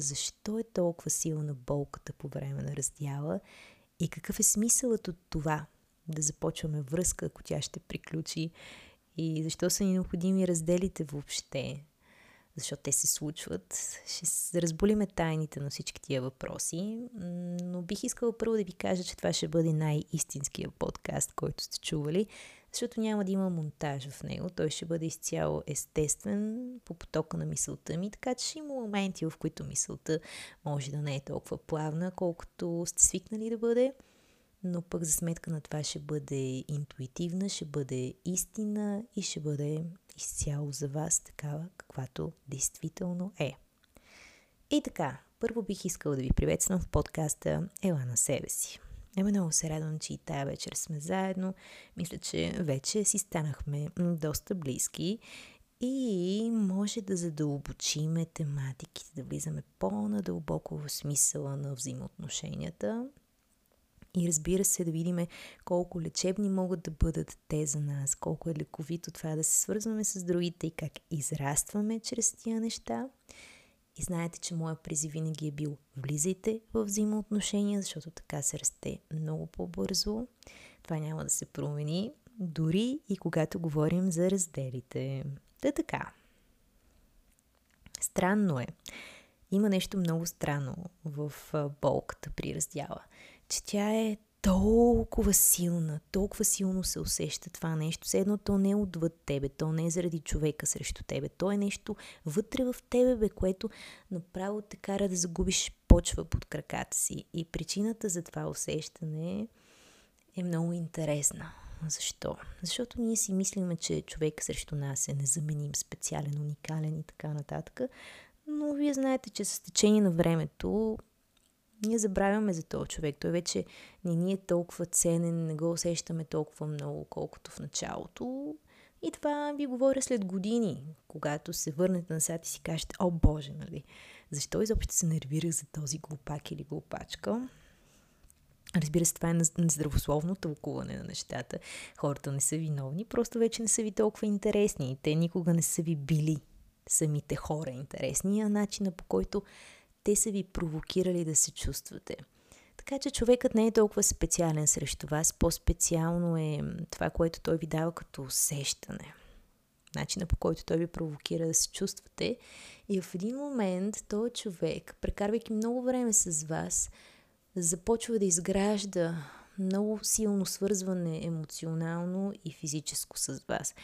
защо е толкова силна болката по време на раздяла и какъв е смисълът от това да започваме връзка, ако тя ще приключи и защо са ни необходими разделите въобще, защото те се случват. Ще разболиме тайните на всички тия въпроси, но бих искала първо да ви кажа, че това ще бъде най-истинския подкаст, който сте чували, защото няма да има монтаж в него. Той ще бъде изцяло естествен по потока на мисълта ми, така че ще има моменти, в които мисълта може да не е толкова плавна, колкото сте свикнали да бъде, но пък за сметка на това ще бъде интуитивна, ще бъде истина и ще бъде изцяло за вас такава, каквато действително е. И така, първо бих искала да ви приветствам в подкаста Ела на себе си. Ема много се радвам, че и тая вечер сме заедно. Мисля, че вече си станахме доста близки и може да задълбочиме тематиките, да влизаме по-надълбоко в смисъла на взаимоотношенията. И разбира се, да видим колко лечебни могат да бъдат те за нас, колко е лековито това да се свързваме с другите и как израстваме чрез тия неща. И знаете, че моя призив винаги е бил влизайте в взаимоотношения, защото така се расте много по-бързо. Това няма да се промени, дори и когато говорим за разделите. Та така. Странно е. Има нещо много странно в болката при раздяла, че тя е толкова силна, толкова силно се усеща това нещо. Все едно то не е отвъд тебе, то не е заради човека срещу тебе, то е нещо вътре в тебе, бе, което направо те кара да загубиш почва под краката си. И причината за това усещане е много интересна. Защо? Защото ние си мислиме, че човек срещу нас е незаменим, специален, уникален и така нататък. Но вие знаете, че с течение на времето ние забравяме за този човек. Той вече не ни е толкова ценен, не го усещаме толкова много, колкото в началото. И това ви говоря след години, когато се върнете назад и си кажете, о боже, нали, защо изобщо се нервирах за този глупак или глупачка? Разбира се, това е нездравословно тълкуване на нещата. Хората не са виновни, просто вече не са ви толкова интересни. Те никога не са ви били самите хора интересни, а начина по който те са ви провокирали да се чувствате. Така че човекът не е толкова специален срещу вас, по-специално е това, което той ви дава като усещане. Начина по който той ви провокира да се чувствате. И в един момент този човек, прекарвайки много време с вас, започва да изгражда много силно свързване емоционално и физическо с вас.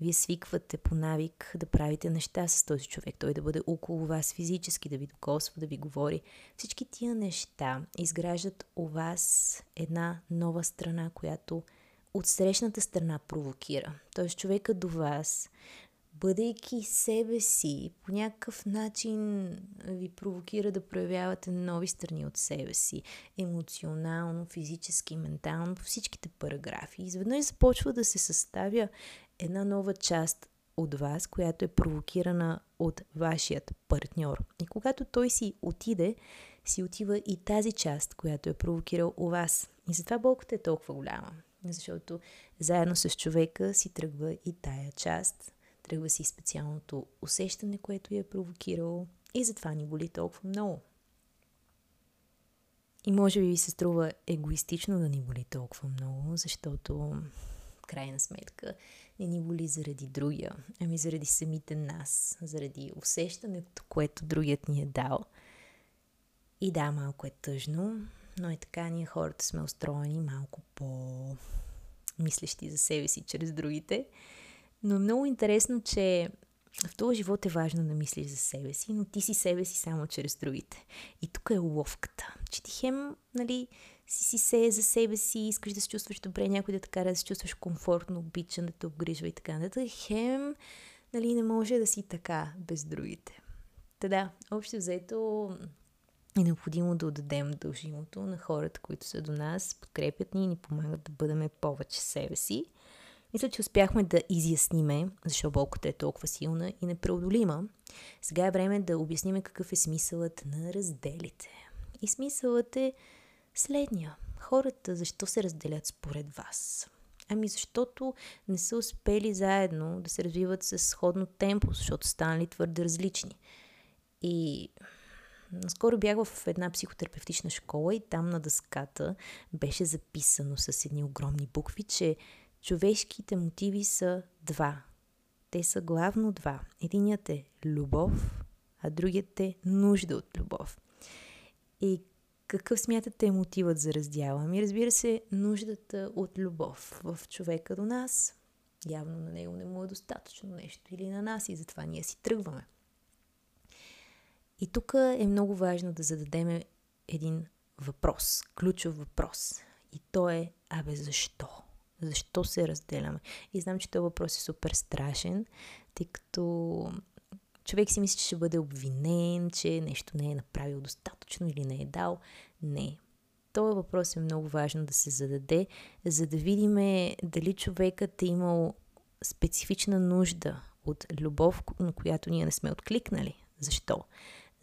Вие свиквате по навик да правите неща с този човек, той да бъде около вас физически, да ви докосва, да ви говори. Всички тия неща изграждат у вас една нова страна, която от срещната страна провокира. Тоест човека до вас бъдейки себе си, по някакъв начин ви провокира да проявявате нови страни от себе си, емоционално, физически, ментално, по всичките параграфи. Изведнъж започва да се съставя една нова част от вас, която е провокирана от вашият партньор. И когато той си отиде, си отива и тази част, която е провокирал у вас. И затова болката е толкова голяма. Защото заедно с човека си тръгва и тая част, тръгва си специалното усещане, което я е провокирало и затова ни боли толкова много. И може би ви се струва егоистично да ни боли толкова много, защото в крайна сметка не ни боли заради другия, ами заради самите нас, заради усещането, което другият ни е дал. И да, малко е тъжно, но е така, ние хората сме устроени малко по мислещи за себе си чрез другите. Но е много интересно, че в този живот е важно да мислиш за себе си, но ти си себе си само чрез другите. И тук е ловката. Че ти хем, нали, си си се за себе си, искаш да се чувстваш добре, някой да те кара да се чувстваш комфортно, обичан, да те обгрижва и така нататък. Хем, нали, не може да си така без другите. Та да, общо взето е необходимо да отдадем дължимото на хората, които са до нас, подкрепят ни и ни помагат да бъдем повече себе си. Мисля, че успяхме да изясниме защо болката е толкова силна и непреодолима. Сега е време да обясним какъв е смисълът на разделите. И смисълът е следния. Хората защо се разделят според вас? Ами защото не са успели заедно да се развиват с сходно темпо, защото станали твърде различни. И Наскоро бях в една психотерапевтична школа и там на дъската беше записано с едни огромни букви, че човешките мотиви са два. Те са главно два. Единият е любов, а другият е нужда от любов. И какъв смятате е мотивът за раздяла? Ми разбира се, нуждата от любов в човека до нас. Явно на него не му е достатъчно нещо или на нас и затова ние си тръгваме. И тук е много важно да зададем един въпрос, ключов въпрос. И то е, абе, защо? Защо се разделяме? И знам, че този въпрос е супер страшен, тъй като човек си мисли, че ще бъде обвинен, че нещо не е направил достатъчно или не е дал. Не. Този въпрос е много важно да се зададе, за да видим дали човекът е имал специфична нужда от любов, на която ние не сме откликнали. Защо?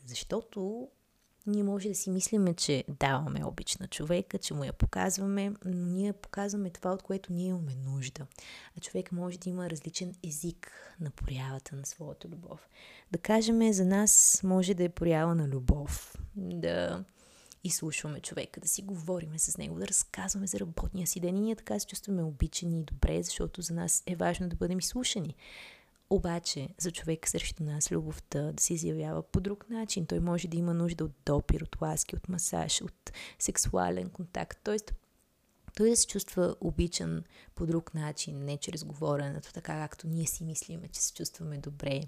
Защото ние може да си мислиме, че даваме обич на човека, че му я показваме, но ние показваме това, от което ние имаме нужда. А човек може да има различен език на проявата на своята любов. Да кажем, за нас може да е проява на любов, да изслушваме човека, да си говориме с него, да разказваме за работния си ден и ние така се чувстваме обичани и добре, защото за нас е важно да бъдем изслушани. Обаче за човек срещу нас любовта да се изявява по друг начин. Той може да има нужда от допир, от ласки, от масаж, от сексуален контакт. Тоест, той да се чувства обичан по друг начин, не чрез говоренето, така както ние си мислиме, че се чувстваме добре,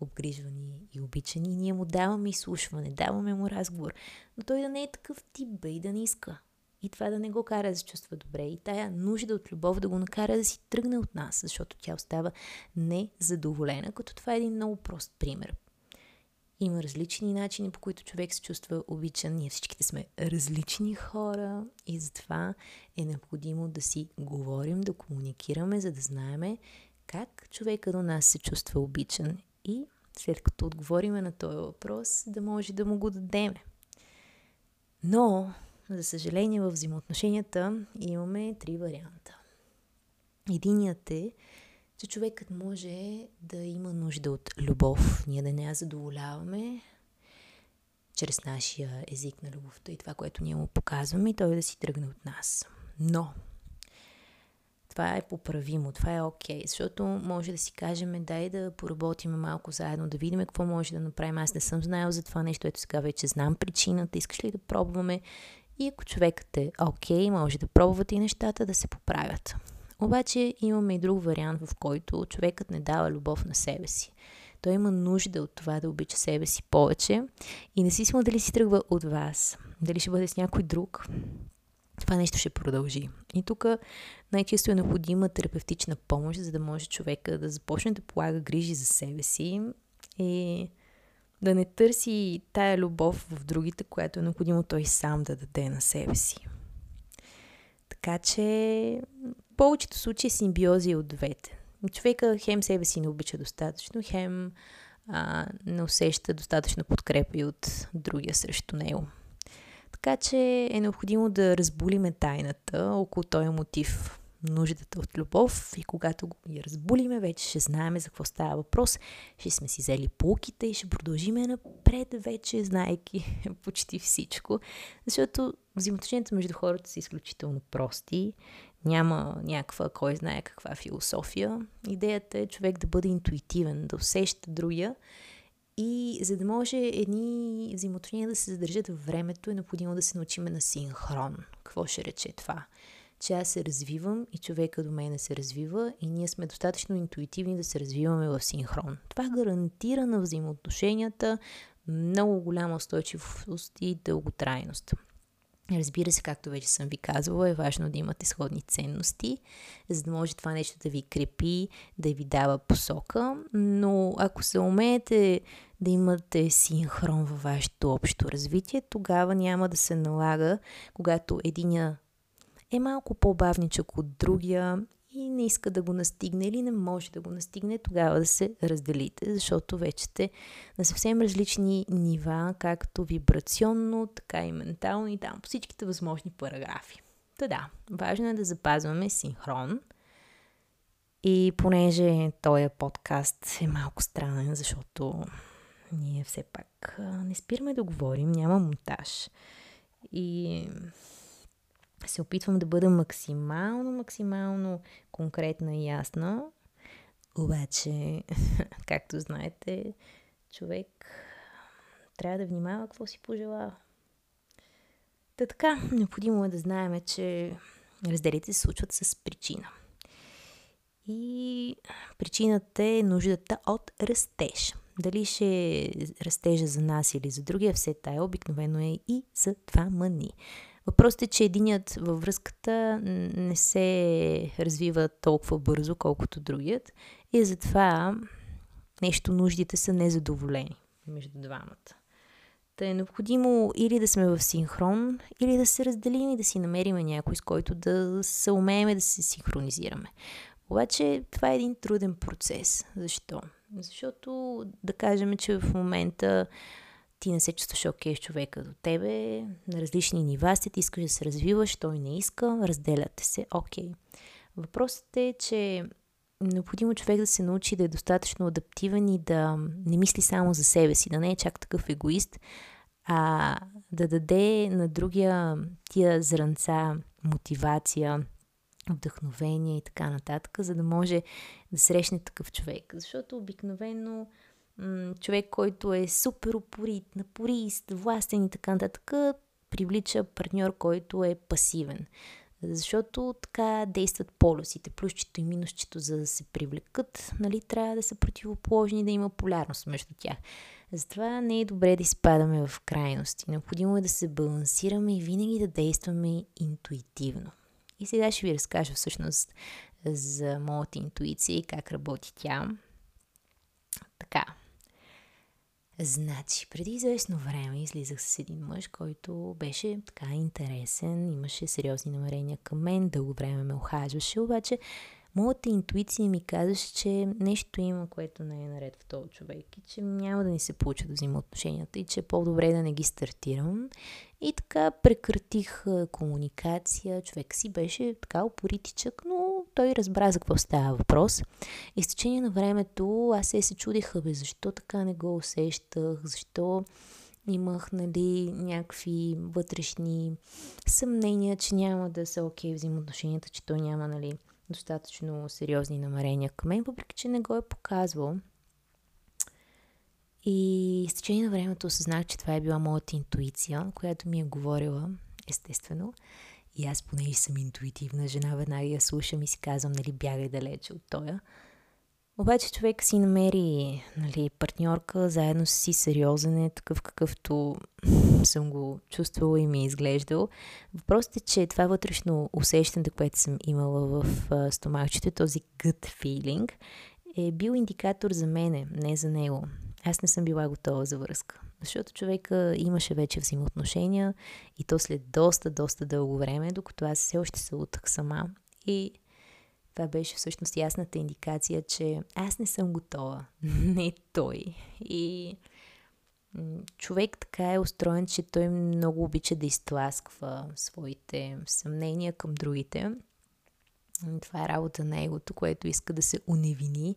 обгрижвани и обичани. Ние му даваме изслушване, даваме му разговор, но той да не е такъв тип, бе, и да не иска. И това да не го кара да се чувства добре. И тая нужда от любов да го накара да си тръгне от нас, защото тя остава незадоволена, като това е един много прост пример. Има различни начини, по които човек се чувства обичан. Ние всичките сме различни хора и затова е необходимо да си говорим, да комуникираме, за да знаеме как човека до нас се чувства обичан и след като отговориме на този въпрос, да може да му го дадеме. Но за съжаление, в взаимоотношенията имаме три варианта. Единият е, че човекът може да има нужда от любов. Ние да не я задоволяваме чрез нашия език на любовта и това, което ние му показваме и той да си тръгне от нас. Но това е поправимо, това е окей, okay, защото може да си кажем, дай да поработим малко заедно, да видим какво може да направим. Аз не съм знаел за това нещо, ето сега вече знам причината, искаш ли да пробваме и ако човекът е окей, okay, може да пробвате и нещата да се поправят. Обаче имаме и друг вариант, в който човекът не дава любов на себе си. Той има нужда от това да обича себе си повече и не си смисъл дали си тръгва от вас, дали ще бъде с някой друг, това нещо ще продължи. И тук най-често е необходима терапевтична помощ, за да може човека да започне да полага грижи за себе си и да не търси тая любов в другите, която е необходимо той сам да даде на себе си. Така че в повечето случаи симбиози от двете. Човека хем себе си не обича достатъчно, хем а, не усеща достатъчно подкрепа и от другия срещу него. Така че е необходимо да разбулиме тайната около този мотив нуждата от любов и когато я разбулиме, вече ще знаем за какво става въпрос, ще сме си взели полките и ще продължиме напред вече, знаеки почти всичко, защото взаимоотношенията между хората са изключително прости, няма някаква, кой знае каква философия. Идеята е човек да бъде интуитивен, да усеща другия и за да може едни взаимоотношения да се задържат във времето, е необходимо да се научиме на синхрон. Какво ще рече това? Че аз се развивам и човека до мене се развива и ние сме достатъчно интуитивни да се развиваме в синхрон. Това гарантира на взаимоотношенията много голяма устойчивост и дълготрайност. Разбира се, както вече съм ви казвала, е важно да имате сходни ценности, за да може това нещо да ви крепи, да ви дава посока, но ако се умеете да имате синхрон във вашето общо развитие, тогава няма да се налага, когато единия е малко по-бавничък от другия и не иска да го настигне или не може да го настигне, тогава да се разделите, защото вече сте на съвсем различни нива, както вибрационно, така и ментално и там по всичките възможни параграфи. Та да, важно е да запазваме синхрон. И понеже този подкаст е малко странен, защото ние все пак не спираме да говорим, няма монтаж. И се опитвам да бъда максимално, максимално конкретна и ясна. Обаче, както знаете, човек трябва да внимава какво си пожелава. Та така, необходимо е да знаем, че разделите се случват с причина. И причината е нуждата от растеж. Дали ще е растежа за нас или за другия, все тая обикновено е и за два мъни. Въпросът е, че единият във връзката не се развива толкова бързо, колкото другият. И затова нещо нуждите са незадоволени между двамата. Та е необходимо или да сме в синхрон, или да се разделим и да си намерим някой, с който да се умеем да се синхронизираме. Обаче това е един труден процес. Защо? Защото да кажем, че в момента ти не се чувстваш окей с човека до тебе, на различни нива сте, ти искаш да се развиваш, той не иска, разделяте се, окей. Въпросът е, че необходимо човек да се научи да е достатъчно адаптивен и да не мисли само за себе си, да не е чак такъв егоист, а да даде на другия тия зранца мотивация, вдъхновение и така нататък, за да може да срещне такъв човек. Защото обикновено м- човек, който е супер упорит, напорист, властен и така нататък, привлича партньор, който е пасивен. Защото така действат полюсите, плюсчето и минусчето, за да се привлекат, нали, трябва да са противоположни, да има полярност между тях. Затова не е добре да изпадаме в крайности. Необходимо е да се балансираме и винаги да действаме интуитивно. И сега ще ви разкажа всъщност за моята интуиция и как работи тя. Така. Значи, преди известно време излизах с един мъж, който беше така интересен, имаше сериозни намерения към мен, дълго време ме охажваше, обаче моята интуиция ми казваше, че нещо има, което не е наред в този човек и че няма да ни се получи да взима отношенията и че е по-добре да не ги стартирам. И така прекратих комуникация. Човек си беше така упоритичък, но той разбра за какво става въпрос. И с течение на времето аз се се чудих, бе, защо така не го усещах, защо имах нали, някакви вътрешни съмнения, че няма да са окей okay, взаимоотношенията, че той няма нали, достатъчно сериозни намерения към мен, въпреки че не го е показвал. И с течение на времето осъзнах, че това е била моята интуиция, която ми е говорила, естествено. И аз, понеже съм интуитивна жена, веднага я слушам и си казвам, нали, бягай далече от тоя. Обаче човек си намери нали, партньорка, заедно си сериозен е, такъв какъвто съм го чувствала и ми е изглеждал. Въпросът е, че това вътрешно усещане, което съм имала в стомахчето, този gut feeling, е бил индикатор за мене, не за него. Аз не съм била готова за връзка. Защото човека имаше вече взаимоотношения и то след доста, доста дълго време, докато аз все още се лутах сама. И това беше всъщност ясната индикация, че аз не съм готова, не той. И човек така е устроен, че той много обича да изтласква своите съмнения към другите. Това е работа на егото, което иска да се уневини.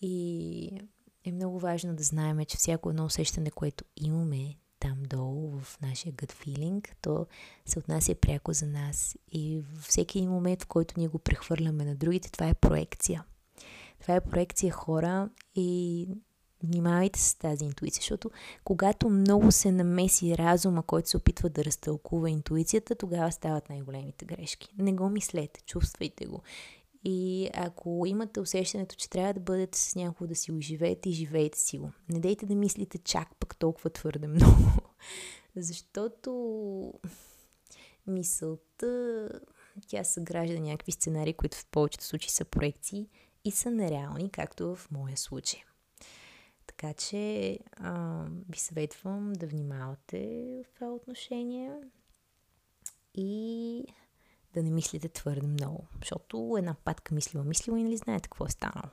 И е много важно да знаем, че всяко едно усещане, което имаме там долу в нашия gut feeling, то се отнася пряко за нас. И във всеки момент, в който ние го прехвърляме на другите, това е проекция. Това е проекция хора и внимавайте с тази интуиция, защото когато много се намеси разума, който се опитва да разтълкува интуицията, тогава стават най-големите грешки. Не го мислете, чувствайте го. И ако имате усещането, че трябва да бъдете с някого да си го живеете и живеете си го. Не дейте да мислите чак пък толкова твърде много. Защото мисълта, тя съгражда някакви сценарии, които в повечето случаи са проекции и са нереални, както в моя случай. Така че а, ви съветвам да внимавате в това отношение и да не мислите твърде много. Защото една патка мислива мислива и нали знаете какво е станало.